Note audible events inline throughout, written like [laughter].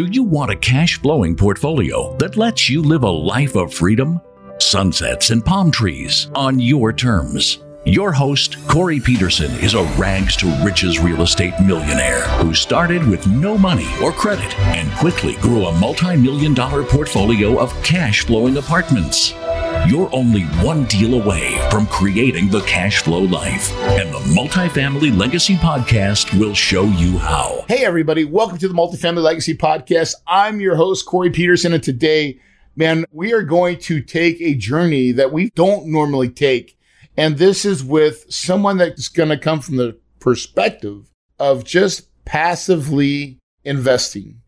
Do you want a cash flowing portfolio that lets you live a life of freedom? Sunsets and palm trees on your terms. Your host, Corey Peterson, is a rags to riches real estate millionaire who started with no money or credit and quickly grew a multi million dollar portfolio of cash flowing apartments. You're only one deal away from creating the cash flow life, and the Multifamily Legacy Podcast will show you how. Hey, everybody, welcome to the Multifamily Legacy Podcast. I'm your host, Corey Peterson, and today, man, we are going to take a journey that we don't normally take. And this is with someone that's going to come from the perspective of just passively investing.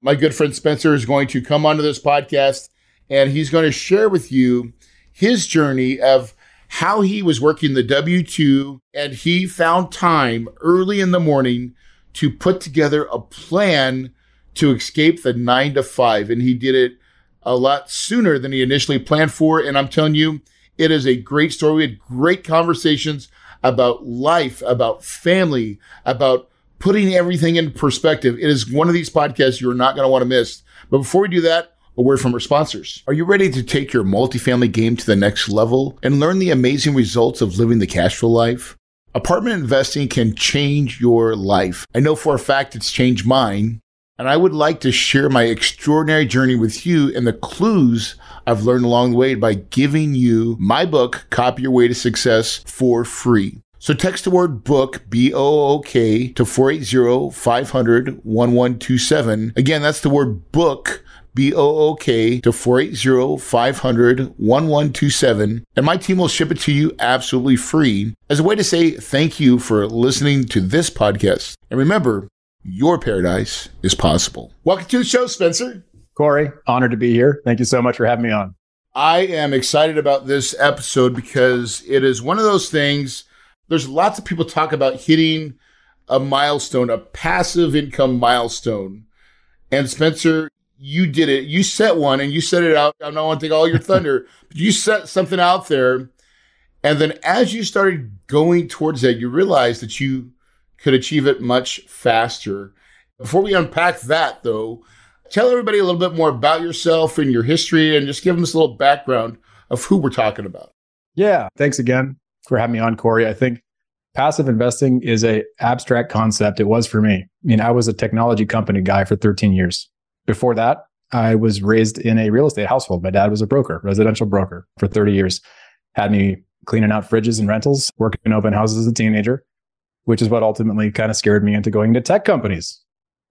My good friend Spencer is going to come onto this podcast and he's going to share with you his journey of how he was working the W 2 and he found time early in the morning to put together a plan to escape the nine to five. And he did it a lot sooner than he initially planned for. And I'm telling you, it is a great story. We had great conversations about life, about family, about putting everything in perspective. It is one of these podcasts you're not going to want to miss. But before we do that, a word from our sponsors. Are you ready to take your multifamily game to the next level and learn the amazing results of living the cash flow life? Apartment investing can change your life. I know for a fact it's changed mine. And I would like to share my extraordinary journey with you and the clues I've learned along the way by giving you my book, Copy Your Way to Success, for free. So text the word book, B O O K, to 480 500 1127. Again, that's the word book B O O K to 480 500 1127. And my team will ship it to you absolutely free as a way to say thank you for listening to this podcast. And remember, your paradise is possible. Welcome to the show, Spencer. Corey, honored to be here. Thank you so much for having me on. I am excited about this episode because it is one of those things. There's lots of people talk about hitting a milestone, a passive income milestone. And Spencer, you did it. You set one and you set it out. I'm not want to take all your [laughs] thunder, but you set something out there. And then as you started going towards that, you realized that you could achieve it much faster. Before we unpack that, though, tell everybody a little bit more about yourself and your history and just give them this little background of who we're talking about. Yeah. Thanks again for having me on, Corey. I think passive investing is a abstract concept. It was for me. I mean, I was a technology company guy for 13 years. Before that, I was raised in a real estate household. My dad was a broker, residential broker for 30 years. Had me cleaning out fridges and rentals, working in open houses as a teenager, which is what ultimately kind of scared me into going to tech companies.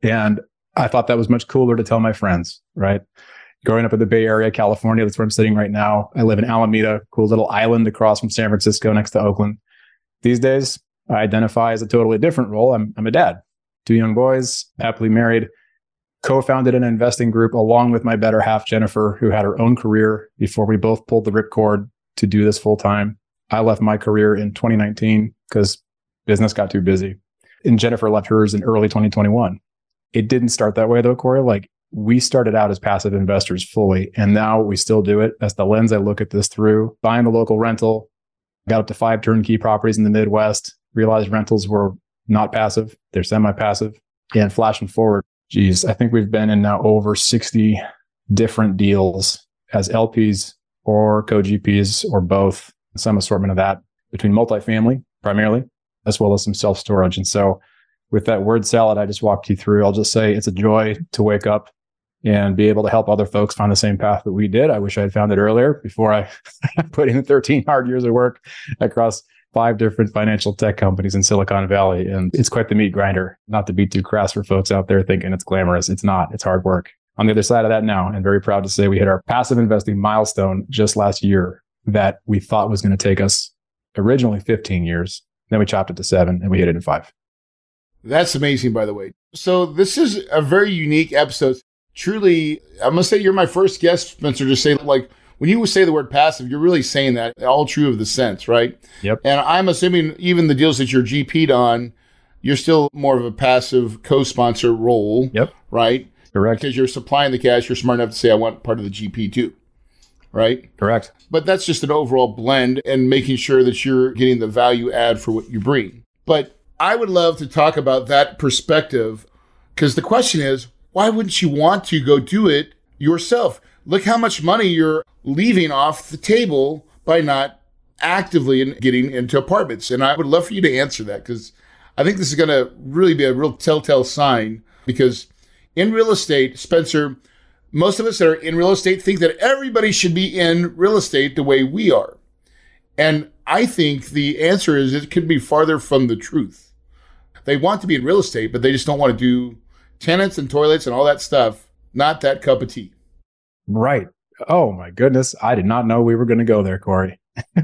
And I thought that was much cooler to tell my friends, right? Growing up in the Bay Area, California, that's where I'm sitting right now. I live in Alameda, cool little island across from San Francisco next to Oakland. These days, I identify as a totally different role. I'm, I'm a dad, two young boys, happily married, co-founded an investing group along with my better half Jennifer, who had her own career before we both pulled the ripcord to do this full time. I left my career in 2019 because business got too busy. And Jennifer left hers in early 2021. It didn't start that way though, Corey. Like we started out as passive investors fully, and now we still do it. That's the lens I look at this through. Buying the local rental, got up to five turnkey properties in the Midwest, realized rentals were not passive, they're semi passive. And flashing forward, geez, I think we've been in now over 60 different deals as LPs or co GPs or both, some assortment of that between multifamily primarily, as well as some self storage. And so, with that word salad I just walked you through, I'll just say it's a joy to wake up and be able to help other folks find the same path that we did. I wish I had found it earlier before I [laughs] put in 13 hard years of work across five different financial tech companies in Silicon Valley. And it's quite the meat grinder, not to be too crass for folks out there thinking it's glamorous. It's not, it's hard work. On the other side of that now, and very proud to say we hit our passive investing milestone just last year that we thought was going to take us originally 15 years. Then we chopped it to seven and we hit it in five. That's amazing, by the way. So this is a very unique episode. Truly, I'm going to say you're my first guest, Spencer, to say like, when you say the word passive, you're really saying that all true of the sense, right? Yep. And I'm assuming even the deals that you're GP'd on, you're still more of a passive co-sponsor role. Yep. Right. Correct. Because you're supplying the cash, you're smart enough to say, I want part of the GP too. Right. Correct. But that's just an overall blend and making sure that you're getting the value add for what you bring. But I would love to talk about that perspective because the question is, why wouldn't you want to go do it yourself? Look how much money you're leaving off the table by not actively getting into apartments. And I would love for you to answer that because I think this is going to really be a real telltale sign because in real estate, Spencer, most of us that are in real estate think that everybody should be in real estate the way we are. And I think the answer is it could be farther from the truth. They want to be in real estate, but they just don't want to do tenants and toilets and all that stuff. Not that cup of tea. Right. Oh my goodness. I did not know we were going to go there, Corey.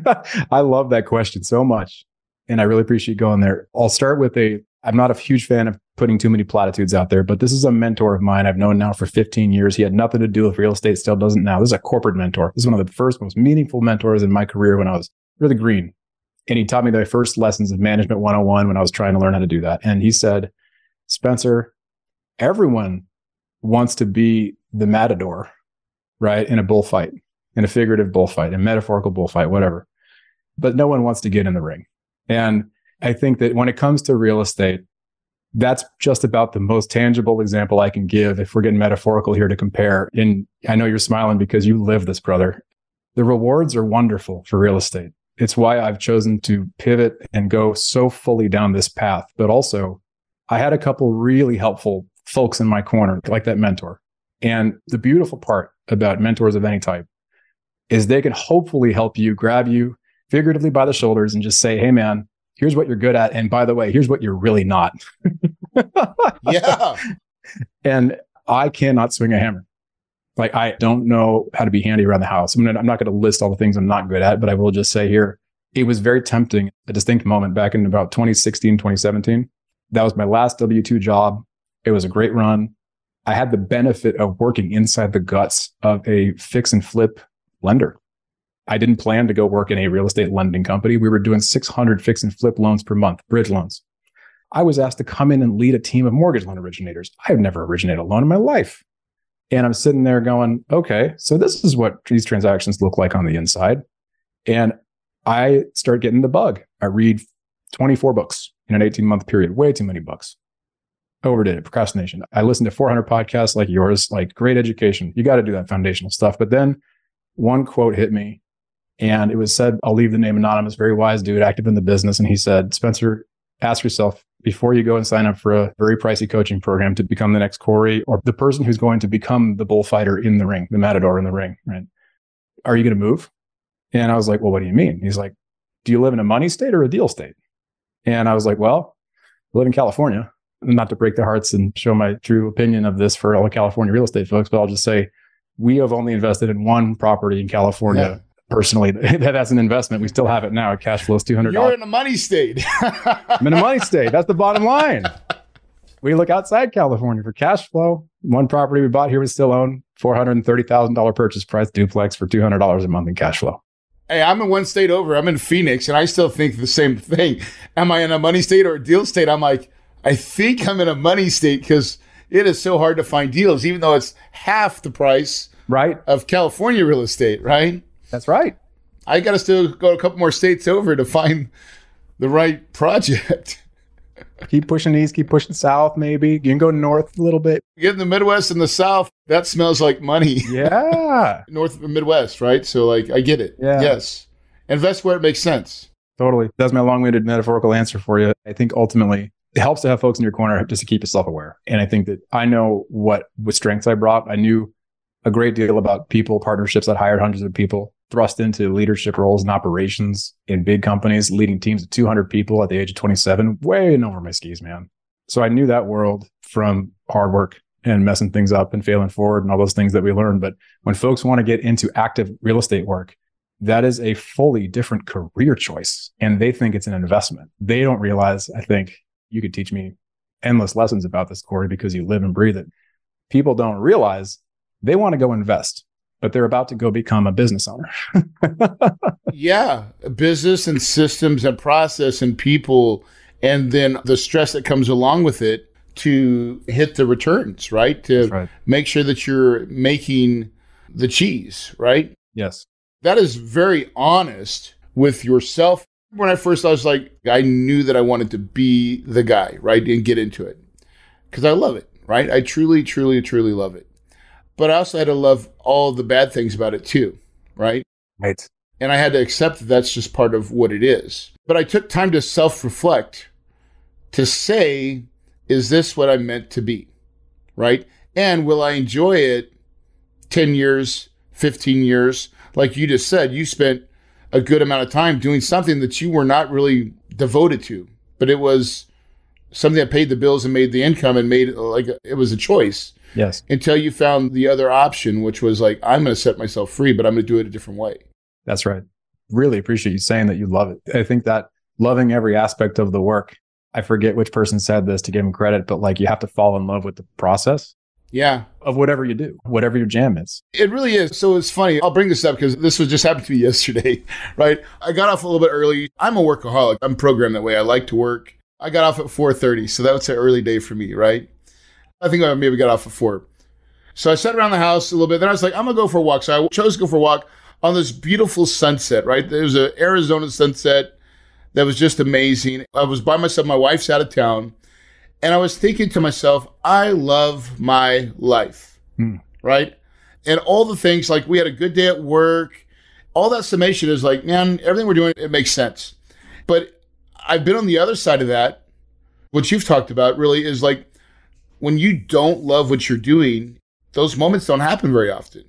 [laughs] I love that question so much. And I really appreciate going there. I'll start with a I'm not a huge fan of putting too many platitudes out there, but this is a mentor of mine I've known now for 15 years. He had nothing to do with real estate, still doesn't now. This is a corporate mentor. This is one of the first most meaningful mentors in my career when I was really green. And he taught me the first lessons of management 101 when I was trying to learn how to do that. And he said, Spencer, everyone wants to be the matador, right? In a bullfight, in a figurative bullfight, a metaphorical bullfight, whatever. But no one wants to get in the ring. And I think that when it comes to real estate, that's just about the most tangible example I can give if we're getting metaphorical here to compare. And I know you're smiling because you live this, brother. The rewards are wonderful for real estate. It's why I've chosen to pivot and go so fully down this path. But also, I had a couple really helpful folks in my corner, like that mentor. And the beautiful part about mentors of any type is they can hopefully help you grab you figuratively by the shoulders and just say, Hey, man, here's what you're good at. And by the way, here's what you're really not. [laughs] yeah. And I cannot swing a hammer. Like I don't know how to be handy around the house. I mean, I'm not going to list all the things I'm not good at, but I will just say here, it was very tempting, a distinct moment back in about 2016, 2017. That was my last W 2 job. It was a great run. I had the benefit of working inside the guts of a fix and flip lender. I didn't plan to go work in a real estate lending company. We were doing 600 fix and flip loans per month, bridge loans. I was asked to come in and lead a team of mortgage loan originators. I've never originated a loan in my life. And I'm sitting there going, okay, so this is what these transactions look like on the inside. And I start getting the bug. I read 24 books in an 18 month period, way too many books. Overdid it, procrastination. I listened to 400 podcasts like yours, like great education. You got to do that foundational stuff. But then one quote hit me and it was said, I'll leave the name anonymous, very wise dude, active in the business. And he said, Spencer, ask yourself before you go and sign up for a very pricey coaching program to become the next Corey or the person who's going to become the bullfighter in the ring, the matador in the ring, right? Are you going to move? And I was like, well, what do you mean? He's like, do you live in a money state or a deal state? And I was like, well, I live in California. Not to break their hearts and show my true opinion of this for all the California real estate folks, but I'll just say we have only invested in one property in California. Yeah personally [laughs] that as an investment. We still have it now. It cash flows two hundred. You're in a money state. I'm in a money state. That's the bottom line. We look outside California for cash flow. One property we bought here we still own four hundred and thirty thousand dollar purchase price duplex for two hundred dollars a month in cash flow. Hey, I'm in one state over. I'm in Phoenix, and I still think the same thing. Am I in a money state or a deal state? I'm like, I think I'm in a money state because it is so hard to find deals, even though it's half the price right of California real estate, right? That's right. I got to still go a couple more states over to find the right project. [laughs] keep pushing east, keep pushing south, maybe. You can go north a little bit. Get in the Midwest and the South, that smells like money. [laughs] Yeah. north Midwest, right? So, like, I get it. Yeah. Yes. Invest where it makes sense. Totally. That's my long winded metaphorical answer for you. I think ultimately it helps to have folks in your corner just to keep yourself aware. And I think that I know what, what strengths I brought. I knew a great deal about people, partnerships. that hired hundreds of people thrust into leadership roles and operations in big companies, leading teams of 200 people at the age of 27, way over my skis, man. So I knew that world from hard work and messing things up and failing forward and all those things that we learned. But when folks want to get into active real estate work, that is a fully different career choice. And they think it's an investment. They don't realize, I think you could teach me endless lessons about this, Corey, because you live and breathe it. People don't realize they want to go invest but they're about to go become a business owner. [laughs] yeah, business and systems and process and people, and then the stress that comes along with it to hit the returns, right? To right. make sure that you're making the cheese, right? Yes. That is very honest with yourself. When I first, I was like, I knew that I wanted to be the guy, right? And get into it because I love it. right? I truly, truly, truly love it. But I also had to love all the bad things about it too, right? Right. And I had to accept that that's just part of what it is. But I took time to self reflect to say, is this what I'm meant to be? Right. And will I enjoy it 10 years, 15 years? Like you just said, you spent a good amount of time doing something that you were not really devoted to, but it was something that paid the bills and made the income and made it like it was a choice. Yes. Until you found the other option, which was like, I'm going to set myself free, but I'm going to do it a different way. That's right. Really appreciate you saying that you love it. I think that loving every aspect of the work, I forget which person said this to give him credit, but like you have to fall in love with the process. Yeah. Of whatever you do, whatever your jam is. It really is. So it's funny. I'll bring this up because this was just [laughs] happened to me yesterday, [laughs] right? I got off a little bit early. I'm a workaholic. I'm programmed that way. I like to work. I got off at 4:30, so that was an early day for me, right? I think I maybe got off at four. So I sat around the house a little bit. Then I was like, I'm gonna go for a walk. So I chose to go for a walk on this beautiful sunset. Right, there was an Arizona sunset that was just amazing. I was by myself. My wife's out of town, and I was thinking to myself, I love my life. Hmm. Right, and all the things like we had a good day at work. All that summation is like, man, everything we're doing it makes sense. But I've been on the other side of that. What you've talked about really is like when you don't love what you're doing, those moments don't happen very often.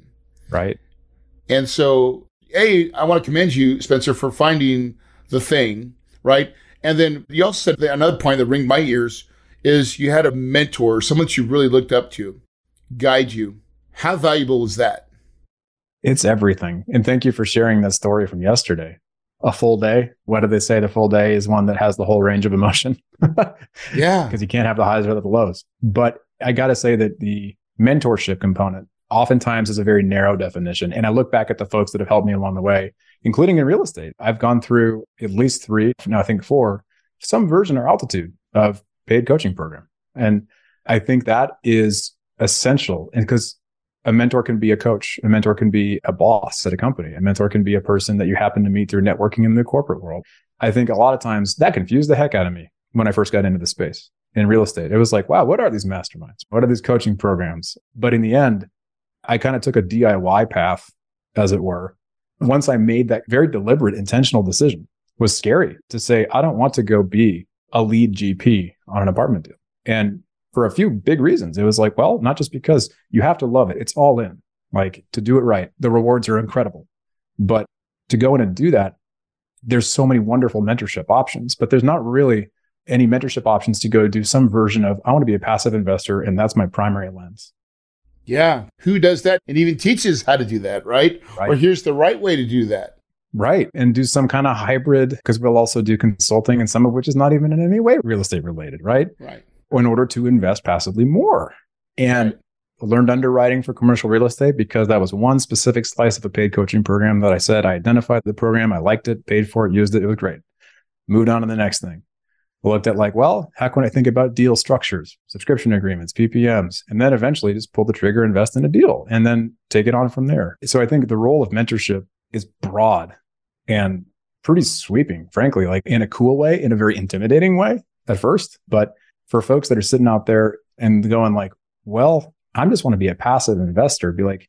Right. And so, A, I want to commend you, Spencer, for finding the thing, right? And then you also said another point that ringed my ears is you had a mentor, someone that you really looked up to, guide you. How valuable was that? It's everything. And thank you for sharing that story from yesterday a full day. What do they say? The full day is one that has the whole range of emotion. [laughs] yeah. Because you can't have the highs or the lows. But I got to say that the mentorship component oftentimes is a very narrow definition. And I look back at the folks that have helped me along the way, including in real estate. I've gone through at least three, now I think four, some version or altitude of paid coaching program. And I think that is essential. And because a mentor can be a coach. A mentor can be a boss at a company. A mentor can be a person that you happen to meet through networking in the corporate world. I think a lot of times that confused the heck out of me when I first got into the space in real estate. It was like, wow, what are these masterminds? What are these coaching programs? But in the end, I kind of took a DIY path, as it were. Once I made that very deliberate, intentional decision, was scary to say, I don't want to go be a lead GP on an apartment deal. And for a few big reasons. It was like, well, not just because you have to love it. It's all in. Like to do it right. The rewards are incredible. But to go in and do that, there's so many wonderful mentorship options, but there's not really any mentorship options to go do some version of, I want to be a passive investor and that's my primary lens. Yeah. Who does that and even teaches how to do that, right? right. Or here's the right way to do that. Right. And do some kind of hybrid because we'll also do consulting and some of which is not even in any way real estate related, right? Right in order to invest passively more. And learned underwriting for commercial real estate because that was one specific slice of a paid coaching program that I said I identified the program, I liked it, paid for it, used it, it was great. Moved on to the next thing. Looked at like, well, how can I think about deal structures, subscription agreements, PPMs, and then eventually just pull the trigger, invest in a deal, and then take it on from there. So I think the role of mentorship is broad and pretty sweeping, frankly, like in a cool way, in a very intimidating way at first, but for folks that are sitting out there and going like, well, I just want to be a passive investor, be like,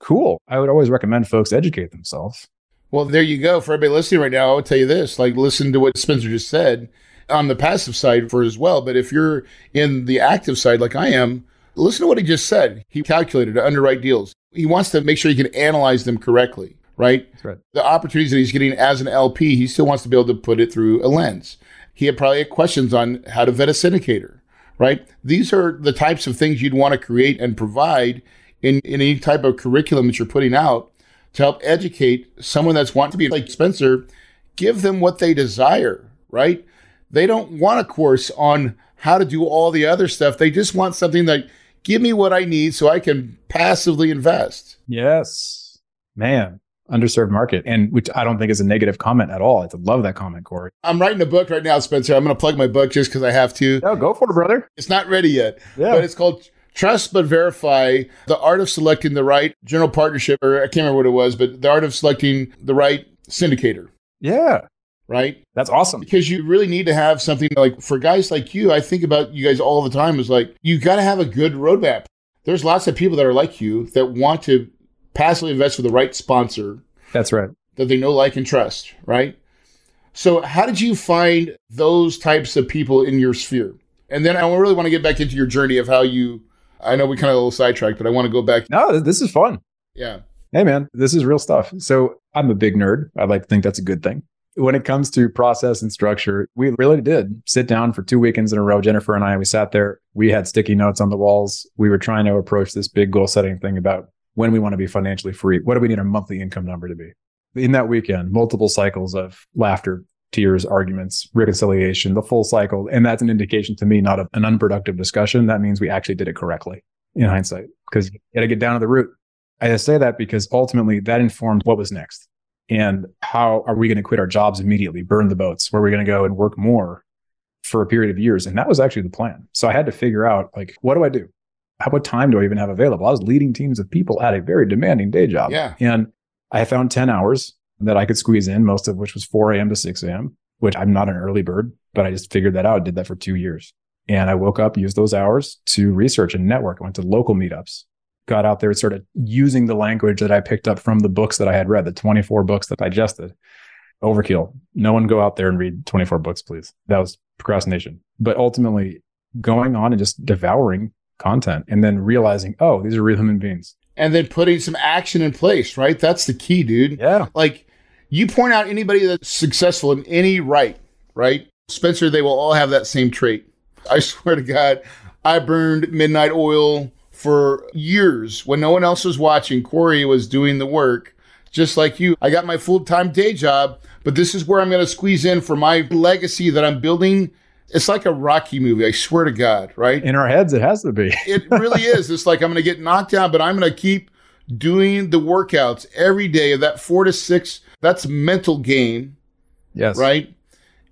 cool. I would always recommend folks educate themselves. Well, there you go. For everybody listening right now, I would tell you this like, listen to what Spencer just said on the passive side for as well. But if you're in the active side, like I am, listen to what he just said. He calculated to underwrite deals. He wants to make sure he can analyze them correctly, right? right? The opportunities that he's getting as an LP, he still wants to be able to put it through a lens. He had probably had questions on how to vet a syndicator, right? These are the types of things you'd want to create and provide in, in any type of curriculum that you're putting out to help educate someone that's wanting to be like Spencer. Give them what they desire, right? They don't want a course on how to do all the other stuff. They just want something that give me what I need so I can passively invest. Yes. Man, underserved market, and which I don't think is a negative comment at all. I love that comment, Corey. I'm writing a book right now, Spencer. I'm going to plug my book just because I have to. Oh, go for it, brother. It's not ready yet, yeah. but it's called Trust but Verify The Art of Selecting the Right General Partnership, or I can't remember what it was, but the art of selecting the right syndicator. Yeah. right? That's awesome. Because you really need to have something like for guys like you, I think about you guys all the time is like you got to have a good roadmap. There's lots of people that are like you that want to passively invest with the right sponsor That's right. that they know, like, and trust, right? So, how did you find those types of people in your sphere? And then I really want to get back into your journey of how you. I know we kind of a little sidetracked, but I want to go back. No, this is fun. Yeah. Hey, man, this is real stuff. So I'm a big nerd. I like to think that's a good thing. When it comes to process and structure, we really did sit down for two weekends in a row. Jennifer and I, we sat there. We had sticky notes on the walls. We were trying to approach this big goal setting thing about when we want to be financially free. What do we need our monthly income number to be? In that weekend, multiple cycles of laughter, tears, arguments, reconciliation, the full cycle. And that's an indication to me, not of an unproductive discussion. That means we actually did it correctly in hindsight, because you got to get down to the root. I say that because ultimately that informed what was next and how are we going to quit our jobs immediately, burn the boats, where are we going to go and work more for a period of years. And that was actually the plan. So I had to figure out like, what do I do? How what time do I even have available? I was leading teams of people at a very demanding day job. Yeah. And I found 10 hours that I could squeeze in, most of which was 4 a.m. to 6 a.m., which I'm not an early bird, but I just figured that out. Did that for two years. And I woke up, used those hours to research and network. I went to local meetups, got out there started using the language that I picked up from the books that I had read, the 24 books that I digested. Overkill. No one go out there and read 24 books, please. That was procrastination. But ultimately, going on and just devouring content and then realizing, oh, these are real human beings. And then putting some action in place, right? That's the key, dude. Yeah. Like you point out anybody that's successful in any right, right? Spencer, they will all have that same trait. I [laughs] swear to God, I burned midnight oil for years when no one else was watching. Corey was doing the work, just like you. I got my full time day job, but this is where I'm going to squeeze in for my legacy that I'm building. It's like a Rocky movie, I swear to God, right? In our heads, it has to be. [laughs] it really is. It's like I'm going to get knocked down, but I'm going to keep doing the workouts every day of that four to six. That's mental game, yes. right?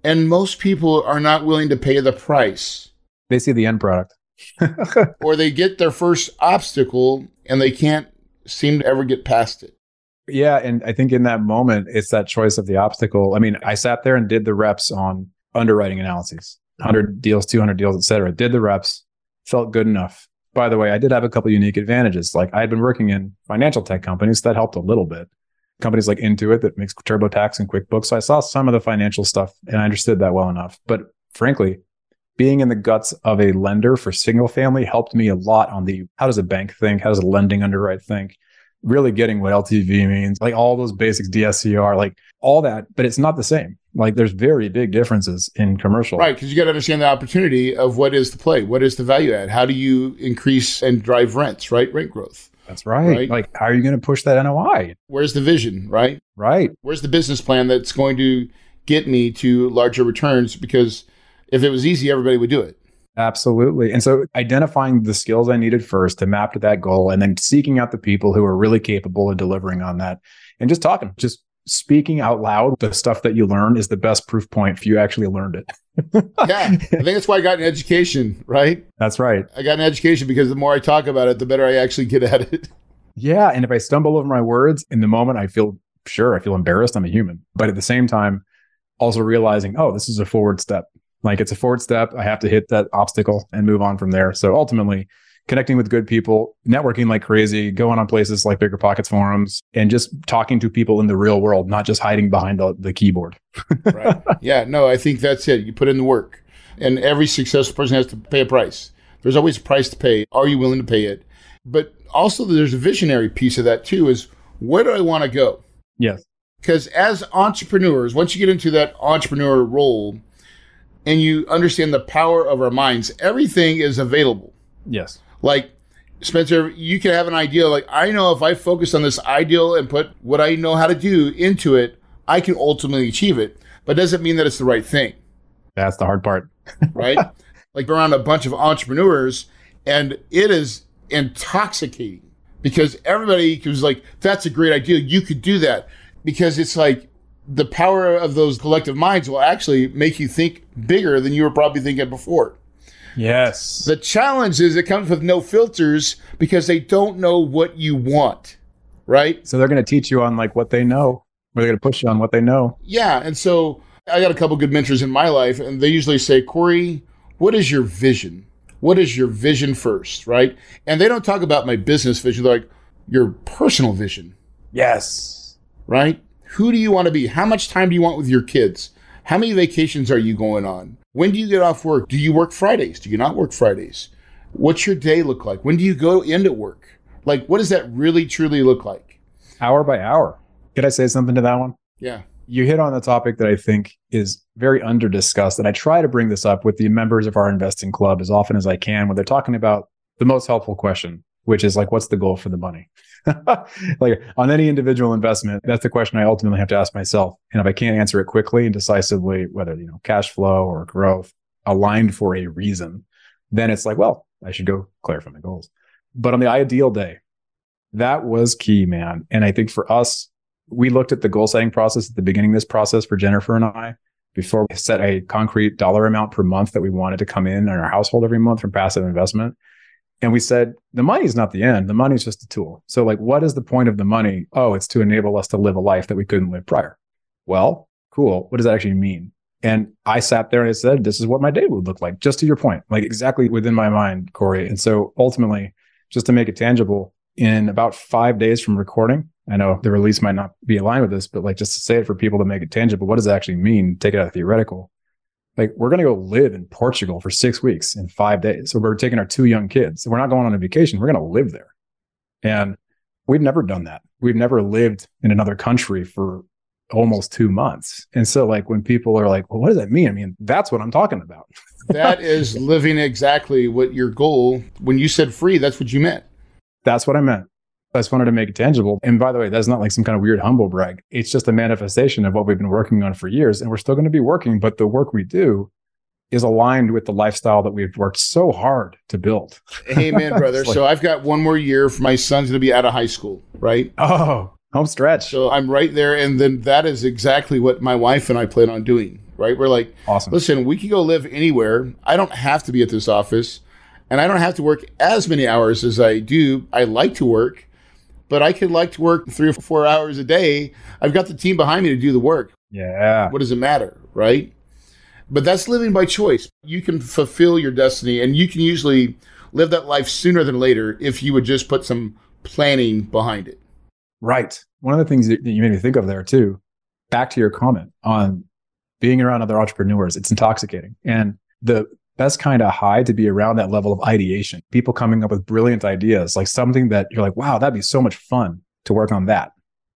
And most people are not willing to pay the price. They see the end product. [laughs] or they get their first obstacle and they can't seem to ever get past it. Yeah. And I think in that moment, it's that choice of the obstacle. I mean, I sat there and did the reps on underwriting analyses 100 deals, 200 deals, et cetera. Did the reps, felt good enough. By the way, I did have a couple unique advantages. Like I had been working in financial tech companies that helped a little bit. Companies like Intuit that makes TurboTax and QuickBooks. So I saw some of the financial stuff and I understood that well enough. But frankly, being in the guts of a lender for single family helped me a lot on the how does a bank think? How does a lending underwrite think? Really getting what LTV means, like all those basics, DSCR, like all that, but it's not the same. Like there's very big differences in commercial. Right. Cause you got to understand the opportunity of what is the play. What is the value add? How do you increase and drive rents, right? Rent growth. That's right. right. Like, how are you going to push that NOI? Where's the vision, right? Right. Where's the business plan that's going to get me to larger returns? Because if it was easy, everybody would do it. Absolutely. And so identifying the skills I needed first to map to that goal and then seeking out the people who are really capable of delivering on that and just talking, just speaking out loud the stuff that you learn is the best proof point if you actually learned it. [laughs] yeah. I think that's why I got an education, right? That's right. I got an education because the more I talk about it, the better I actually get at it. [laughs] Yeah. And if I stumble over my words in the moment, I feel sure, I feel embarrassed. I'm a human. But at the same time, also realizing, oh, this is a forward step. Like it's a forward step. I have to hit that obstacle and move on from there. So ultimately, connecting with good people, networking like crazy, going on places like BiggerPockets forums, and just talking to people in the real world, not just hiding behind the, the keyboard. [laughs] right. Yeah. No, I think that's it. You put in the work, and every successful person has to pay a price. There's always a price to pay. Are you willing to pay it? But also, there's a visionary piece of that too. Is where do I want to go? Yes. Because as entrepreneurs, once you get into that entrepreneur role, and you understand the power of our minds, everything is available. Yes. Like Spencer, you can have an idea like I know if I focus on this ideal and put what I know how to do into it, I can ultimately achieve it. But doesn't mean that it's the right thing. That's the hard part. [laughs] right? Like around a bunch of entrepreneurs and it is intoxicating because everybody was like, that's a great idea. You could do that. Because it's like the power of those collective minds will actually make you think bigger than you were probably thinking before. Yes. The challenge is it comes with no filters because they don't know what you want, right? So they're going to teach you on like what they know, or they're going to push you on what they know. Yeah. And so I got a couple good mentors in my life, and they usually say, Corey, what is your vision? What is your vision first, right? And they don't talk about my business vision. They're like, your personal vision. Yes. Right? Who do you want to be? How much time do you want with your kids? How many vacations are you going on? When do you get off work? Do you work Fridays? Do you not work Fridays? What's your day look like? When do you go into work? Like, what does that really truly look like? Hour by hour. Could I say something to that one? Yeah. You hit on the topic that I think is very under discussed. And I try to bring this up with the members of our investing club as often as I can when they're talking about the most helpful question, which is like, what's the goal for the money? [laughs] like on any individual investment, that's the question I ultimately have to ask myself. And if I can't answer it quickly and decisively, whether, you know, cash flow or growth aligned for a reason, then it's like, well, I should go clarify my goals. But on the ideal day, that was key, man. And I think for us, we looked at the goal setting process at the beginning of this process for Jennifer and I before we set a concrete dollar amount per month that we wanted to come in on our household every month from passive investment. And we said, the money is not the end. The money is just a tool. So like, what is the point of the money? Oh, it's to enable us to live a life that we couldn't live prior. Well, cool. What does that actually mean? And I sat there and I said, this is what my day would look like, just to your point, like exactly within my mind, Corey. And so ultimately, just to make it tangible, in about five days from recording, I know the release might not be aligned with this, but like just to say it for people to make it tangible, what does it actually mean? Take it out of theoretical. Like we're going to go live in Portugal for six weeks in five days. So we're taking our two young kids. We're not going on a vacation. We're going to live there. And we've never done that. We've never lived in another country for almost two months. And so, like, when people are like, well, what does that mean? I mean, that's what I'm talking about. [laughs] that is living exactly what your goal, when you said free, that's what you meant. That's what I meant. I just wanted to make it tangible. And by the way, that's not like some kind of weird humble brag. It's just a manifestation of what we've been working on for years. And we're still going to be working, but the work we do is aligned with the lifestyle that we've worked so hard to build. Amen, [laughs] brother. like, so I've got one more year for my son's going to be out of high school, right? Oh, home stretch. So I'm right there. And then that is exactly what my wife and I plan on doing, right? We're like, awesome. Listen, we can go live anywhere. I don't have to be at this office and I don't have to work as many hours as I do. I like to work, but I could like to work three or four hours a day. I've got the team behind me to do the work. Yeah. What does it matter, right? But that's living by choice. You can fulfill your destiny and you can usually live that life sooner than later if you would just put some planning behind it. Right. One of the things that you made me think of there too, back to your comment on being around other entrepreneurs, it's intoxicating. And the best kind of high to be around that level of ideation, people coming up with brilliant ideas, like something that you're like, wow, that'd be so much fun to work on that.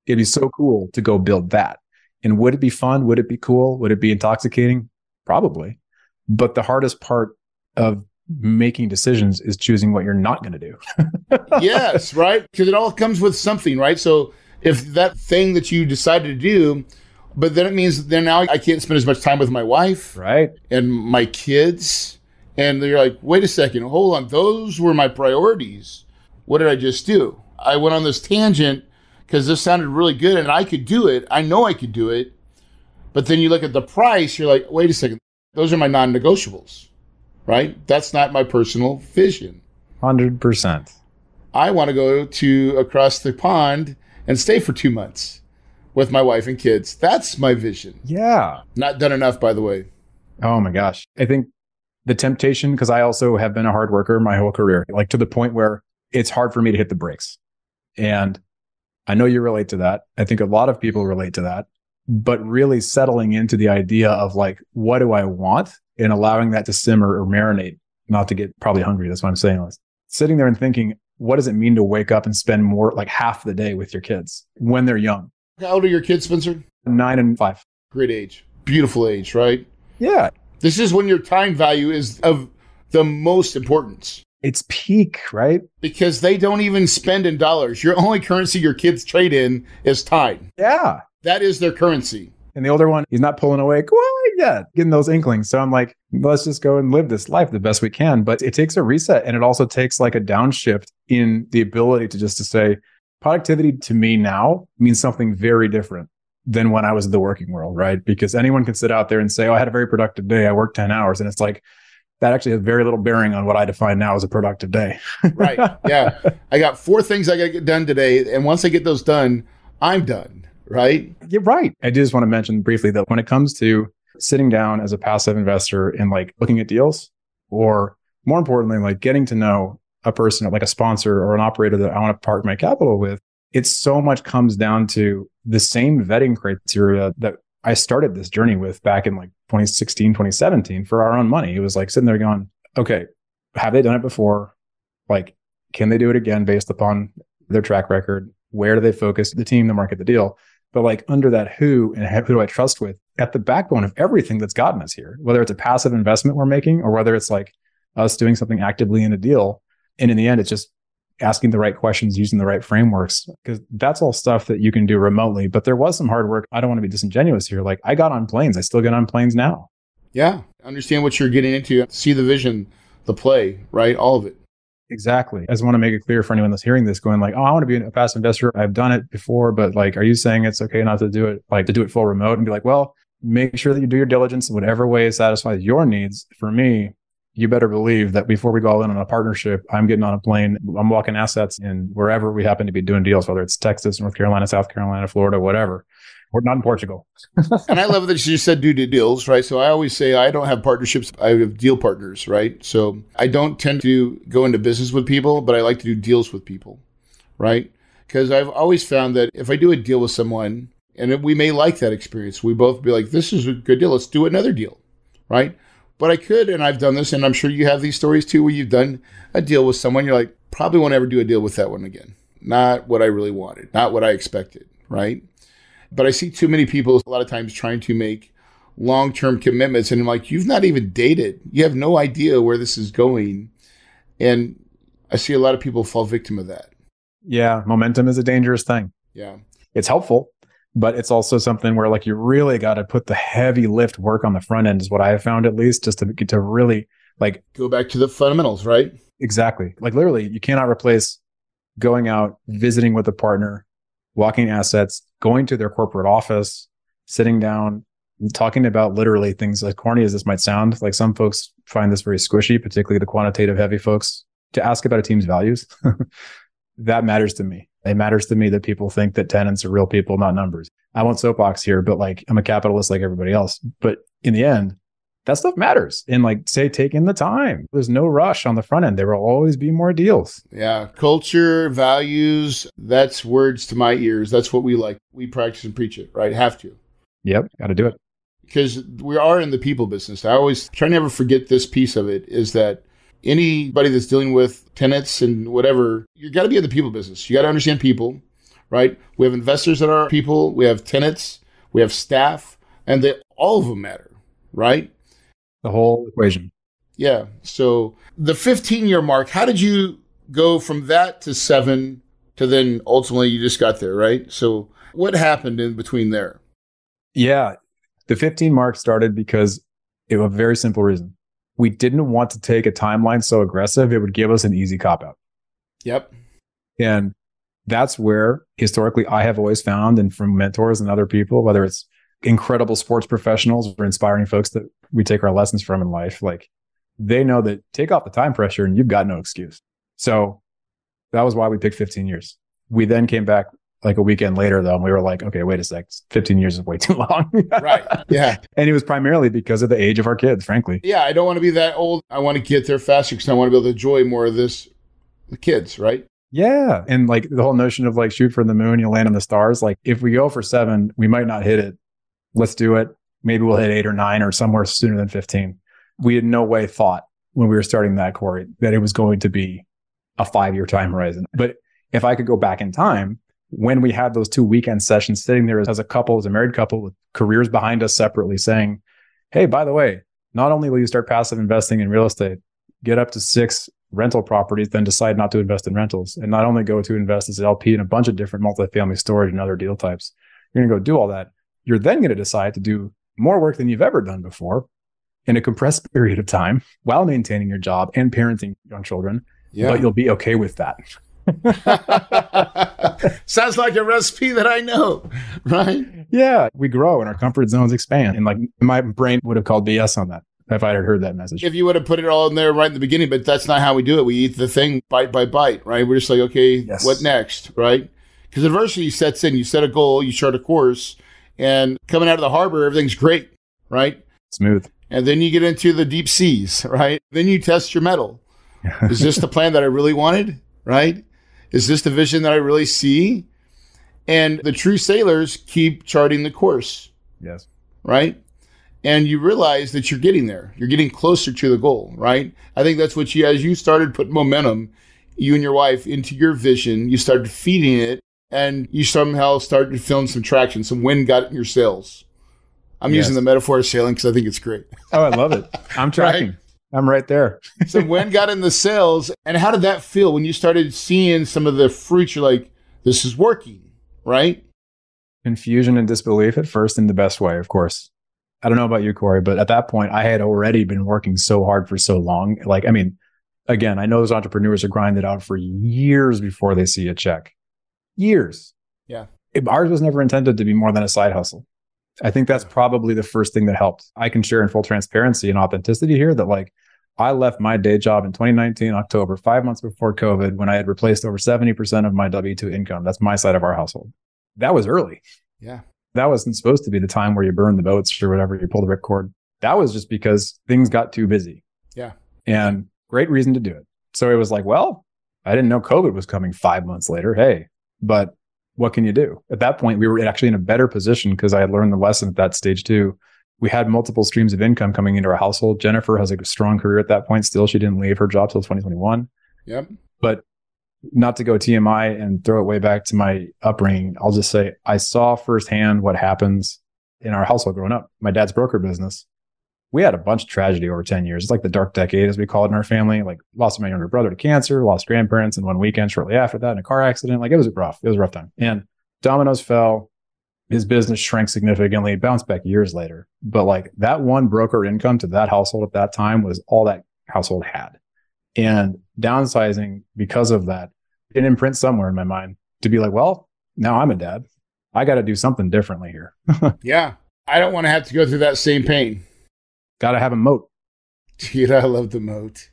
It'd be so cool to go build that. And would it be fun? Would it be cool? Would it be intoxicating? Probably. But the hardest part of making decisions is choosing what you're not going to do. [laughs] yes, right? Because it all comes with something, right? So if that thing that you decided to do, but then it means then now I can't spend as much time with my wife, right, and my kids, and they're like, wait a second, hold on, those were my priorities. What did I just do? I went on this tangent because this sounded really good, and I could do it. I know I could do it, but then you look at the price, you're like, wait a second, those are my non-negotiables right? That's not my personal vision. 100%. I want to go to across the pond and stay for two months with my wife and kids. That's my vision. Yeah. Not done enough, by the way. Oh my gosh. I think the temptation, because I also have been a hard worker my whole career, like to the point where it's hard for me to hit the brakes. And I know you relate to that. I think a lot of people relate to that. But really settling into the idea of like, what do I want? and allowing that to simmer or marinate, not to get probably hungry. That's what I'm saying. Sitting there and thinking, what does it mean to wake up and spend more, like half the day with your kids when they're young? How old are your kids, Spencer? Nine and five. Great age. Beautiful age, right? Yeah. This is when your time value is of the most importance. It's peak, right? Because they don't even spend in dollars. Your only currency your kids trade in is time. Yeah. That is their currency. And the older one, he's not pulling away quite yet, getting those inklings. So I'm like, let's just go and live this life the best we can. But it takes a reset and it also takes like a downshift in the ability to just to say, productivity to me now means something very different than when I was in the working world, right? Because anyone can sit out there and say, Oh, I had a very productive day. I worked 10 hours. And it's like, that actually has very little bearing on what I define now as a productive day. right. [laughs] Yeah. I got four things I got to get done today. And once I get those done, I'm done right? You're right. I do just want to mention briefly that when it comes to sitting down as a passive investor and like looking at deals or more importantly, like getting to know a person like a sponsor or an operator that I want to park my capital with, it so much comes down to the same vetting criteria that I started this journey with back in like 2016, 2017 for our own money. It was like sitting there going, okay, have they done it before? Like, can they do it again based upon their track record? Where do they focus the team, the market, the deal? But like under that who and who do I trust with at the backbone of everything that's gotten us here, whether it's a passive investment we're making or whether it's like us doing something actively in a deal. And in the end, it's just asking the right questions, using the right frameworks, because that's all stuff that you can do remotely. But there was some hard work. I don't want to be disingenuous here. Like I got on planes, I still get on planes now. Yeah. Understand what you're getting into, see the vision, the play, right? All of it. Exactly. I just want to make it clear for anyone that's hearing this, going like, "Oh, I want to be a passive investor. I've done it before, but like, are you saying it's okay not to do it, like to do it full remote?" And be like, "Well, make sure that you do your diligence in whatever way satisfies your needs." For me, you better believe that before we go all in on a partnership, I'm getting on a plane, I'm walking assets in wherever we happen to be doing deals, whether it's Texas, North Carolina, South Carolina, Florida, whatever. We're not in Portugal. [laughs] and I love that you said do deals, right? So I always say I don't have partnerships, I have deal partners, right? So I don't tend to go into business with people, but I like to do deals with people, right? Because I've always found that if I do a deal with someone, and we may like that experience, we both be like, this is a good deal, let's do another deal, right? But I could, and I've done this, and I'm sure you have these stories too, where you've done a deal with someone, you're like, probably won't ever do a deal with that one again. Not what I really wanted, not what I expected, right? But I see too many people a lot of times trying to make long term commitments, and I'm like, you've not even dated. You have no idea where this is going. And I see a lot of people fall victim of that. Yeah, momentum is a dangerous thing. Yeah. It's helpful, but it's also something where like you really got to put the heavy lift work on the front end is what I have found at least just to get to really like go back to the fundamentals, right? Exactly. Like literally, you cannot replace going out, visiting with a partner, walking assets, going to their corporate office, sitting down, talking about literally things as corny as this might sound. Like some folks find this very squishy, particularly the quantitative heavy folks, to ask about a team's values. [laughs] that matters to me. It matters to me that people think that tenants are real people, not numbers. I won't soapbox here, but like I'm a capitalist like everybody else. But in the end, that stuff matters. And like say taking the time. There's no rush on the front end. There will always be more deals. Yeah. Culture, values, that's words to my ears. That's what we like. We practice and preach it, right? Have to. Yep. Gotta do it. Because we are in the people business. I always try never forget this piece of it is that anybody that's dealing with tenants and whatever, you got to be in the people business. You got to understand people, right? We have investors that are people, we have tenants, we have staff, and they all of them matter, right? The whole equation. Yeah. So the 15 year mark, how did you go from that to seven to then ultimately you just got there, right? So what happened in between there? Yeah. The 15 mark started because it was a very simple reason we didn't want to take a timeline so aggressive, it would give us an easy cop out. Yep. And that's where historically I have always found, and from mentors and other people, whether it's incredible sports professionals or inspiring folks that we take our lessons from in life, like they know that take off the time pressure and you've got no excuse. So that was why we picked 15 years. We then came back like a weekend later though, and we were like, okay, wait a sec, 15 years is way too long. [laughs] right. Yeah. And it was primarily because of the age of our kids, frankly. Yeah. I don't want to be that old. I want to get there faster because I want to be able to enjoy more of this, the kids, right? Yeah. And like the whole notion of like shoot for the moon, you land on the stars. Like if we go for seven, we might not hit it. Let's do it. Maybe we'll hit eight or nine or somewhere sooner than 15. We had no way thought when we were starting that, Corey, that it was going to be a five year time horizon. But if I could go back in time, when we had those two weekend sessions sitting there as a couple, as a married couple with careers behind us separately saying, Hey, by the way, not only will you start passive investing in real estate, get up to six rental properties, then decide not to invest in rentals and not only go to invest as an LP in a bunch of different multifamily storage and other deal types. You're going to go do all that. You're then going to decide to do more work than you've ever done before in a compressed [laughs] period of time while maintaining your job and parenting young children. Yeah. But you'll be okay with that. [laughs] Sounds like a recipe that I know, right? Yeah, we grow and our comfort zones expand. And like my brain would have called BS on that if I had heard that message. If you would have put it all in there right in the beginning, but that's not how we do it. We eat the thing bite by bite, right? We're just like, okay, yes. what next, right? Because adversity sets in. You set a goal, you chart a course, and coming out of the harbor, everything's great, right? Smooth. And then you get into the deep seas, [laughs] right? Then you test your mettle. [laughs] Is this the plan that I really wanted? Right? Is this the vision that I really see? And the true sailors keep charting the course, Yes. right? And you realize that you're getting there. You're getting closer to the goal, right? I think that's what you, as you started putting momentum, you and your wife, into your vision, you started feeding it and you somehow started feeling some traction, some wind got in your sails. I'm Yes. using the metaphor of sailing because I think it's great. Oh, I love it. I'm [laughs] tracking. I'm right there. [laughs] so when got in the sails. And how did that feel when you started seeing some of the fruits? You're like, this is working, right? Confusion and disbelief at first in the best way, of course. I don't know about you, Corey, but at that point, I had already been working so hard for so long. Like, I mean, again, I know those entrepreneurs are grinded out for years before they see a check. Years. Yeah. It- ours was never intended to be more than a side hustle. I think that's probably the first thing that helped. I can share in full transparency and authenticity here that like I left my day job in 2019 October, five months before COVID, when I had replaced over 70% of my W 2 income. That's my side of our household. That was early. Yeah. That wasn't supposed to be the time where you burn the boats or whatever, you pull the ripcord. That was just because things got too busy. Yeah. And great reason to do it. So it was like, well, I didn't know COVID was coming five months later. Hey, but what can you do? At that point, we were actually in a better position because I had learned the lesson at that stage too. We had multiple streams of income coming into our household. Jennifer has a strong career at that point. Still, she didn't leave her job till 2021 Yep. But not to go TMI and throw it way back to my upbringing, I'll just say I saw firsthand what happens in our household growing up. My dad's broker business. We had a bunch of tragedy over 10 years. It's like the dark decade, as we call it in our family. Like lost my younger brother to cancer, lost grandparents in one weekend shortly after that in a car accident. Like it was rough. It was a rough time. And dominoes fell. His business shrank significantly, bounced back years later. But like that one broker income to that household at that time was all that household had. And downsizing because of that, it imprint somewhere in my mind to be like, well, now I'm a dad. I got to do something differently here. [laughs] Yeah. I don't want to have to go through that same pain. got to have a moat. Dude, I love the moat.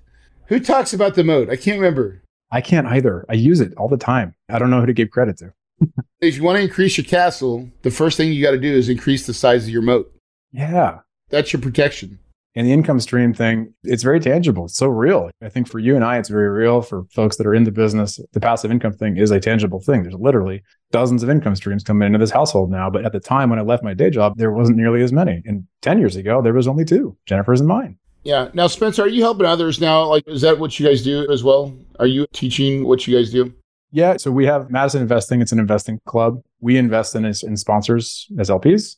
Who talks about the moat? I can't remember. I can't either. I use it all the time. I don't know who to give credit to. [laughs] If you want to increase your castle, the first thing you got to do is increase the size of your moat. Yeah. That's your protection. And the income stream thing, it's very tangible. It's so real. I think for you and I, it's very real. For folks that are in the business, the passive income thing is a tangible thing. There's literally dozens of income streams coming into this household now. But at the time when I left my day job, there wasn't nearly as many. And 10 years ago, there was only two Jennifer's and mine. Yeah. Now, Spencer, are you helping others now? Like, is that what you guys do as well? Are you teaching what you guys do? Yeah. So we have Madison Investing. It's an investing club. We invest in, in sponsors as LPs,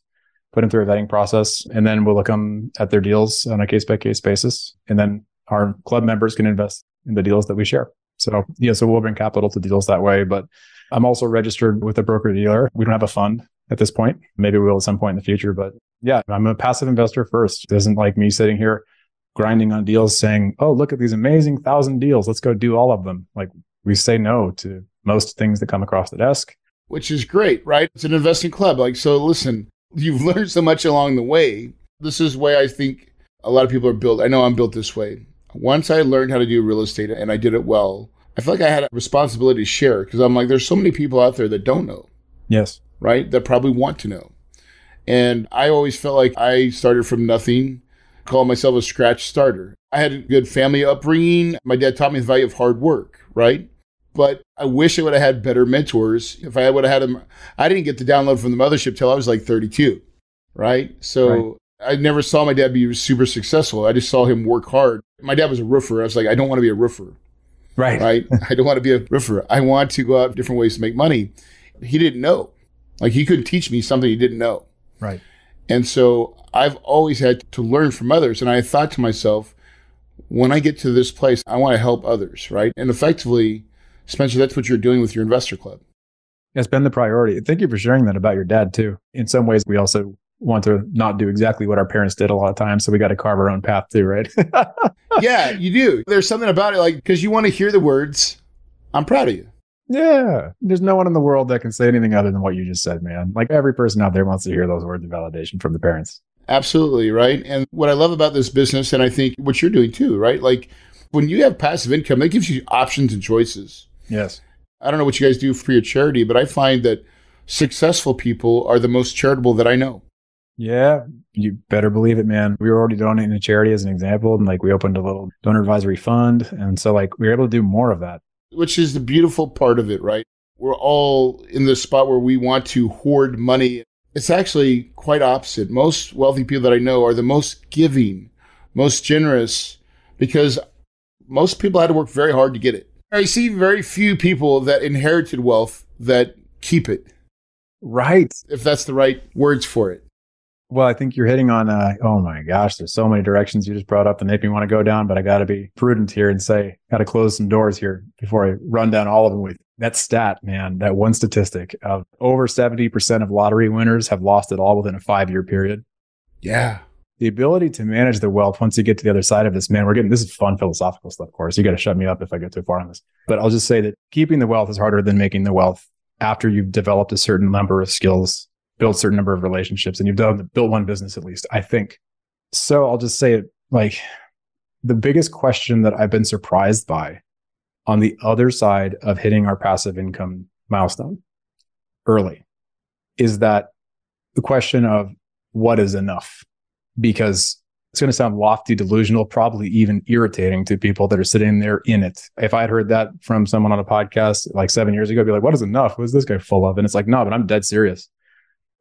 put them through a vetting process, and then we'll look them at their deals on a case by case basis. And then our club members can invest in the deals that we share. So yeah, so we'll bring capital to deals that way. But I'm also registered with a broker dealer. We don't have a fund at this point. Maybe we will at some point in the future. But yeah, I'm a passive investor first. It isn't like me sitting here grinding on deals saying, Oh, look at these amazing thousand deals. Let's go do all of them. Like we say no to most things that come across the desk. Which is great, right? It's an investing club. Like, so listen, you've [laughs] learned so much along the way. This is why I think a lot of people are built. I know I'm built this way. Once I learned how to do real estate and I did it well, I feel like I had a responsibility to share because I'm like, there's so many people out there that don't know, Yes. right? That probably want to know. And I always felt like I started from nothing, call myself a scratch starter. I had a good family upbringing. My dad taught me the value of hard work, right? But I wish I would have had better mentors. If I would have had them, I didn't get the download from the mothership till I was like 32, right? So I never saw my dad be super successful. I just saw him work hard. My dad was a roofer. I was like, I don't want to be a roofer, Right. right? [laughs] I don't want to be a roofer. I want to go out different ways to make money. He didn't know. Like he couldn't teach me something he didn't know. Right. And so I've always had to learn from others. And I thought to myself, when I get to this place, I want to help others, right? And effectively, Spencer, that's what you're doing with your investor club. It's been the priority. Thank you for sharing that about your dad too. In some ways, we also want to not do exactly what our parents did a lot of times. So we got to carve our own path too, right? [laughs] yeah, you do. There's something about it, like, because you want to hear the words, I'm proud of you. yeah. There's no one in the world that can say anything other than what you just said, man. Like every person out there wants to hear those words of validation from the parents. Absolutely, right? And what I love about this business, and I think what you're doing too, right? Like, when you have passive income, that gives you options and choices. Yes. I don't know what you guys do for your charity, but I find that successful people are the most charitable that I know. Yeah, you better believe it, man. We were already donating to charity as an example, and like we opened a little donor advisory fund, and so like we were able to do more of that. Which is the beautiful part of it, right? We're all in this spot where we want to hoard money. It's actually quite opposite. Most wealthy people that I know are the most giving, most generous, because most people had to work very hard to get it. I see very few people that inherited wealth that keep it. Right. If that's the right words for it. Well, I think you're hitting on, uh, oh my gosh, there's so many directions you just brought up that make me want to go down, but I got to be prudent here and say, got to close some doors here before I run down all of them with that stat, man, that one statistic of over 70% of lottery winners have lost it all within a five year period. Yeah. The ability to manage the wealth once you get to the other side of this, man, we're getting this is fun philosophical stuff, of course. You got to shut me up if I get too far on this. But I'll just say that keeping the wealth is harder than making the wealth after you've developed a certain number of skills built a certain number of relationships and you've done built one business at least, I think. So I'll just say it like the biggest question that I've been surprised by on the other side of hitting our passive income milestone early is that the question of what is enough? Because it's going to sound lofty, delusional, probably even irritating to people that are sitting there in it. If I had heard that from someone on a podcast like seven years ago, I'd be like, what is enough? What is this guy full of? And it's like, no, but I'm dead serious.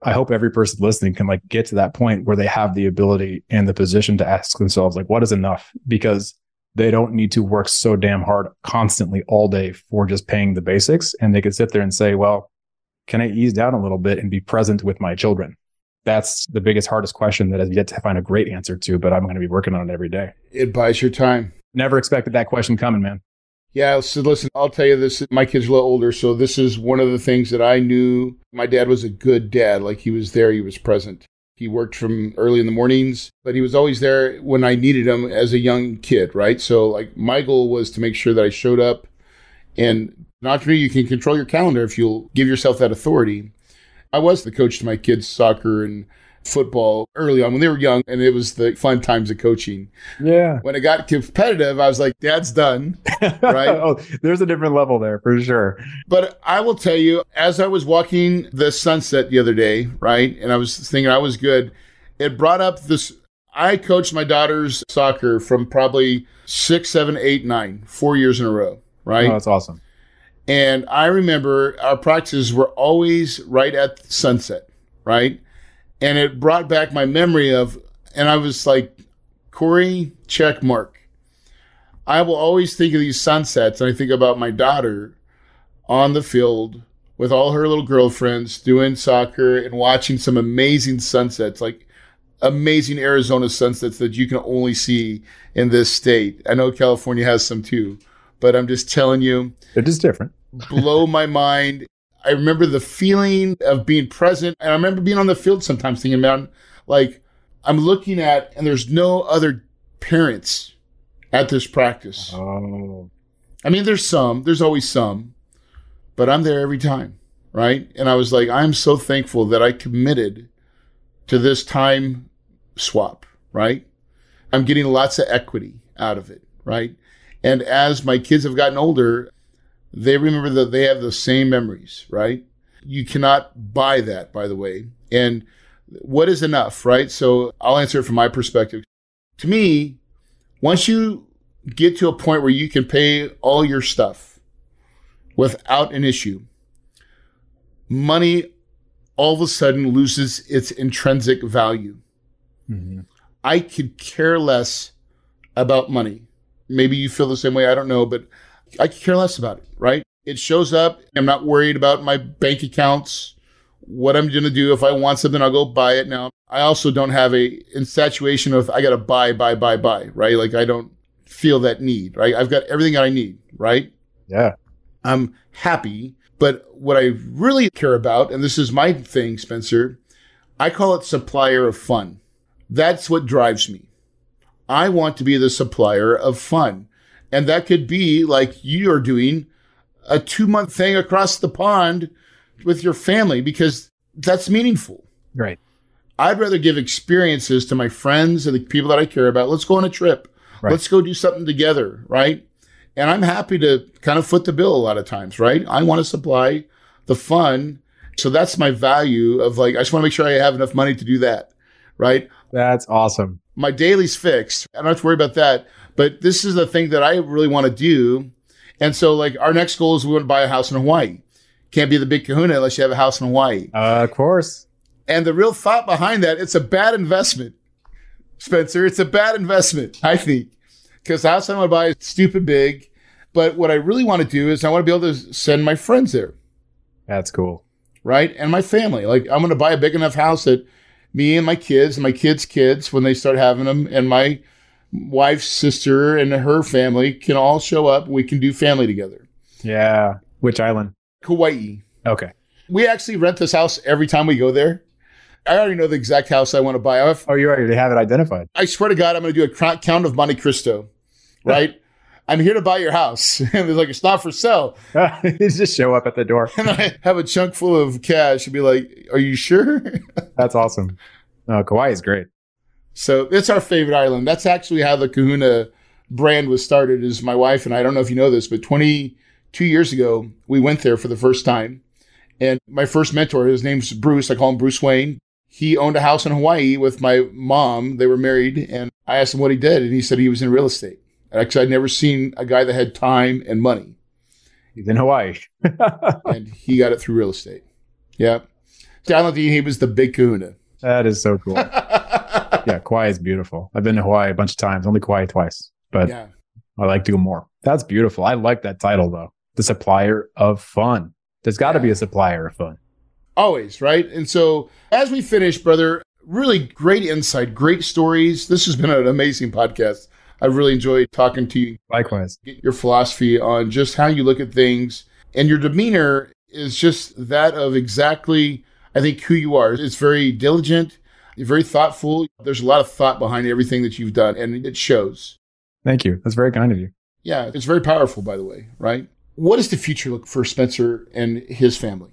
I hope every person listening can like get to that point where they have the ability and the position to ask themselves, like, what is enough? Because they don't need to work so damn hard constantly all day for just paying the basics. And they could sit there and say, well, can I ease down a little bit and be present with my children? That's the biggest, hardest question that I've yet to find a great answer to, but I'm going to be working on it every day. It buys your time. Never expected that question coming, man. Yeah, so listen, I'll tell you this. My kid's are a little older, so this is one of the things that I knew my dad was a good dad. Like he was there, he was present. He worked from early in the mornings, but he was always there when I needed him as a young kid, right? So, like, my goal was to make sure that I showed up. And not to me, you can control your calendar if you'll give yourself that authority. I was the coach to my kids' soccer and football early on when they were young, and it was the fun times of coaching. Yeah. When it got competitive, I was like, Dad's done. [laughs] Right. oh, there's a different level there for sure. But I will tell you, as I was walking the sunset the other day, right, and I was thinking I was good, it brought up this. I coached my daughter's soccer from probably six, seven, eight, nine, four years in a row, right? Oh, that's awesome. And I remember our practices were always right at sunset, right? and it brought back my memory of, and I was like, Corey, check mark. I will always think of these sunsets, and I think about my daughter on the field with all her little girlfriends doing soccer and watching some amazing sunsets, like amazing Arizona sunsets that you can only see in this state. I know California has some too, but I'm just telling you, they're different. blow [laughs] my mind. I remember the feeling of being present. And I remember being on the field sometimes thinking, man, like I'm looking at, and there's no other parents at this practice. Oh. I mean, there's some, there's always some, but I'm there every time. Right. And I was like, I'm so thankful that I committed to this time swap. Right. I'm getting lots of equity out of it. Right. And as my kids have gotten older, they remember that they have the same memories, right? You cannot buy that, by the way. And what is enough, right? So I'll answer it from my perspective. To me, once you get to a point where you can pay all your stuff without an issue, money all of a sudden loses its intrinsic value. Mm-hmm. I could care less about money. Maybe you feel the same way. I don't know, but I could care less about it, right? It shows up. I'm not worried about my bank accounts, what I'm going to do. If I want something, I'll go buy it now. I also don't have a infatuation of I got to buy, buy, buy, buy, right? Like I don't feel that need, right? I've got everything that I need, right? Yeah. I'm happy. But what I really care about, and this is my thing, Spencer, I call it supplier of fun. That's what drives me. I want to be the supplier of fun. And that could be like you are doing a two month thing across the pond with your family because that's meaningful. Right. I'd rather give experiences to my friends and the people that I care about. Let's go on a trip. Right. Let's go do something together. Right. And I'm happy to kind of foot the bill a lot of times. Right. I want to supply the fun. So that's my value of like, I just want to make sure I have enough money to do that. right? That's awesome. My daily's fixed. I don't have to worry about that. But this is the thing that I really want to do. And so, like, our next goal is we want to buy a house in Hawaii. Can't be the big kahuna unless you have a house in Hawaii. Uh, of course. And the real thought behind that, it's a bad investment, Spencer. It's a bad investment, I think, because the house I want to buy is stupid big. But what I really want to do is I want to be able to send my friends there. That's cool. Right. And my family. Like, I'm going to buy a big enough house that me and my kids and my kids' kids, when they start having them, and my wife's sister and her family can all show up. We can do family together. Yeah. Which island? Kauai. Okay. We actually rent this house every time we go there. I already know the exact house I want to buy. I've, Oh, you already have it identified. I swear to God, I'm going to do a count of Monte Cristo, right? I'm here to buy your house. [laughs] and they're like, it's not for sale. [laughs] you just show up at the door. And I have a chunk full of cash and be like, are you sure? [laughs] That's awesome. No, Kauai is great. so it's our favorite island. That's actually how the Kahuna brand was started is my wife and I, I don't know if you know this, but 22 years ago, we went there for the first time. And my first mentor, his name's Bruce. I call him Bruce Wayne. He owned a house in Hawaii with my mom. They were married. And I asked him what he did. And he said he was in real estate. Actually, I'd never seen a guy that had time and money. He's in Hawaii. [laughs] and he got it through real estate. Yeah. Down he was the big kahuna. that is so cool. [laughs] Yeah, Kauai is beautiful. I've been to Hawaii a bunch of times, only Kauai twice, but yeah. I like to go more. That's beautiful. I like that title though. The supplier of fun. There's got to Yeah. be a supplier of fun. Always, right? And so as we finish, brother, really great insight, great stories. This has been an amazing podcast. I really enjoyed talking to you, Likewise. get your philosophy on just how you look at things. And your demeanor is just that of exactly, I think, who you are. It's very diligent, you're very thoughtful. There's a lot of thought behind everything that you've done, and it shows. Thank you. That's very kind of you. Yeah, it's very powerful, by the way, right? What does the future look for Spencer and his family?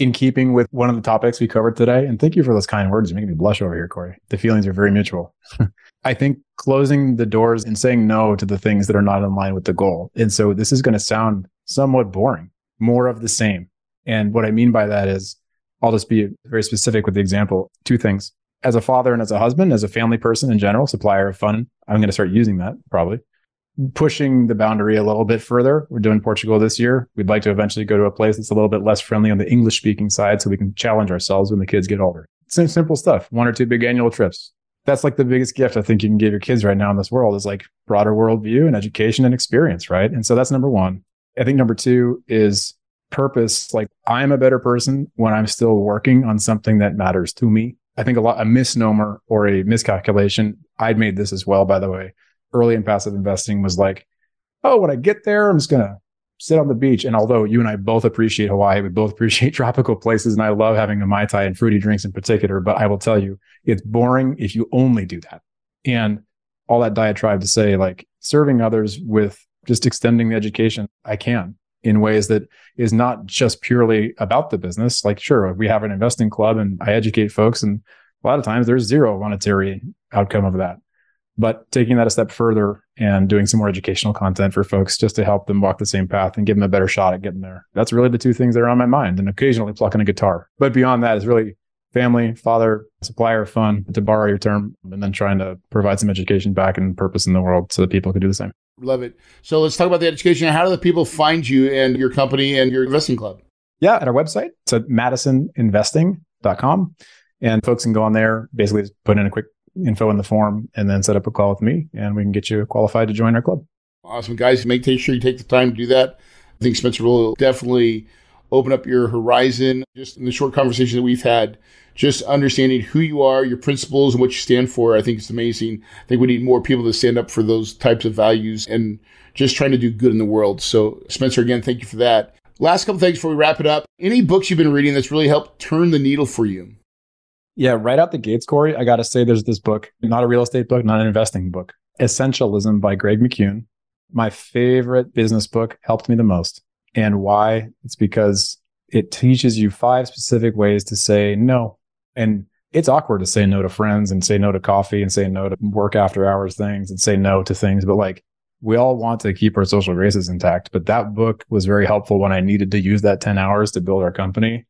In keeping with one of the topics we covered today, and thank you for those kind words. You're making me blush over here, Corey. The feelings are very mutual. [laughs] I think closing the doors and saying no to the things that are not in line with the goal. And so this is going to sound somewhat boring, more of the same. And what I mean by that is, I'll just be very specific with the example. Two things. As a father and as a husband, as a family person in general, supplier of fun, I'm going to start using that probably. Pushing the boundary a little bit further. We're doing Portugal this year. We'd like to eventually go to a place that's a little bit less friendly on the English speaking side so we can challenge ourselves when the kids get older. Sim- simple stuff. One or two big annual trips. That's like the biggest gift I think you can give your kids right now in this world is like broader worldview and education and experience, right? And so that's number one. I think number two is purpose. Like I'm a better person when I'm still working on something that matters to me. I think a lot, a misnomer or a miscalculation. I'd made this as well, by the way. Early in passive investing was like, oh, when I get there, I'm just going to sit on the beach. And although you and I both appreciate Hawaii, we both [laughs] appreciate tropical places, and I love having a Mai Tai and fruity drinks in particular, but I will tell you, it's boring if you only do that. And all that diatribe to say, like, serving others with just extending the education I can in ways that is not just purely about the business. Like, sure, we have an investing club and I educate folks, and a lot of times there's zero monetary outcome of that. But taking that a step further and doing some more educational content for folks just to help them walk the same path and give them a better shot at getting there. That's really the two things that are on my mind, and occasionally plucking a guitar. But beyond that is really family, father, supplier of fun, to borrow your term, and then trying to provide some education back and purpose in the world so that people can do the same. Love it. So let's talk about the education. How do the people find you and your company and your investing club? Yeah, at our website. It's at madisoninvesting.com. And folks can go on there, basically just put in a quick info in the form and then set up a call with me and we can get you qualified to join our club. Awesome, guys. Make sure you take the time to do that. I think Spencer will definitely open up your horizon. Just in the short conversation that we've had, just understanding who you are, your principles, and what you stand for. I think it's amazing. I think we need more people to stand up for those types of values and just trying to do good in the world. So, Spencer, again, thank you for that. Last couple things before we wrap it up. Any books you've been reading that's really helped turn the needle for you? Yeah, right out the gates, Corey, I got to say there's this book, not a real estate book, not an investing book, Essentialism by Greg McKeown. My favorite business book helped me the most. And why? It's because it teaches you five specific ways to say no. And it's awkward to say no to friends and say no to coffee and say no to work after hours things and say no to things. But like we all want to keep our social graces intact. But that book was very helpful when I needed to use that 10 hours to build our company.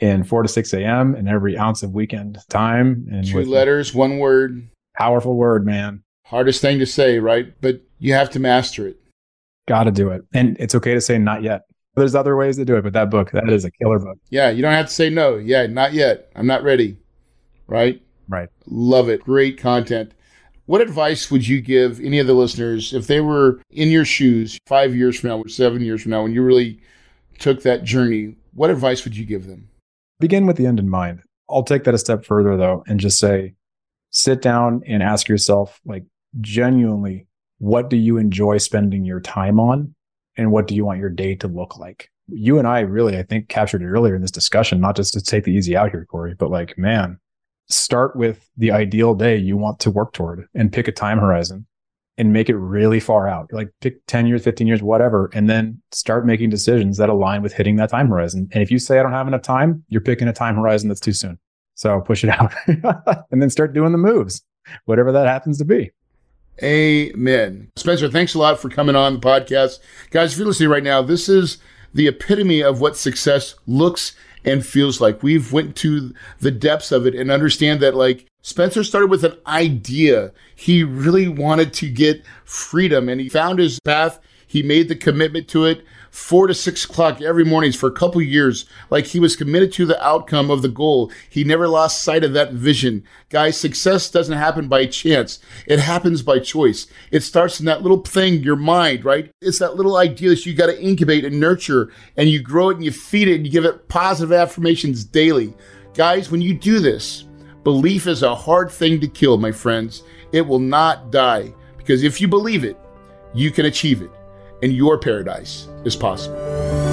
In 4 to 6 a.m. and every ounce of weekend time. And two letters, one word. Powerful word, man. Hardest thing to say, right? But you have to master it. Got to do it. And it's okay to say not yet. There's other ways to do it, but that book, that is a killer book. Yeah, you don't have to say no. Yeah, not yet. I'm not ready. Right? Right. Love it. Great content. What advice would you give any of the listeners if they were in your shoes five years from now or seven years from now when you really took that journey? What advice would you give them? Begin with the end in mind. I'll take that a step further though and just say, sit down and ask yourself, like, genuinely, what do you enjoy spending your time on? And what do you want your day to look like? You and I really, I think, captured it earlier in this discussion, not just to take the easy out here, Corey, but like, man, start with the ideal day you want to work toward and pick a time horizon and make it really far out. Like pick 10 years, 15 years, whatever, and then start making decisions that align with hitting that time horizon. And if you say I don't have enough time, you're picking a time horizon that's too soon. So push it out [laughs] and then start doing the moves, whatever that happens to be. Amen. Spencer, thanks a lot for coming on the podcast. Guys, if you're listening right now, this is the epitome of what success looks and feels like. We've went to the depths of it and understand that like Spencer started with an idea. He really wanted to get freedom and he found his path. He made the commitment to it four to six o'clock every mornings for a couple years. Like he was committed to the outcome of the goal. He never lost sight of that vision. Guys, success doesn't happen by chance. It happens by choice. It starts in that little thing, your mind, right? It's that little idea that you got to incubate and nurture and you grow it and you feed it and you give it positive affirmations daily. Guys, when you do this, belief is a hard thing to kill, my friends. It will not die because if you believe it, you can achieve it and your paradise is possible.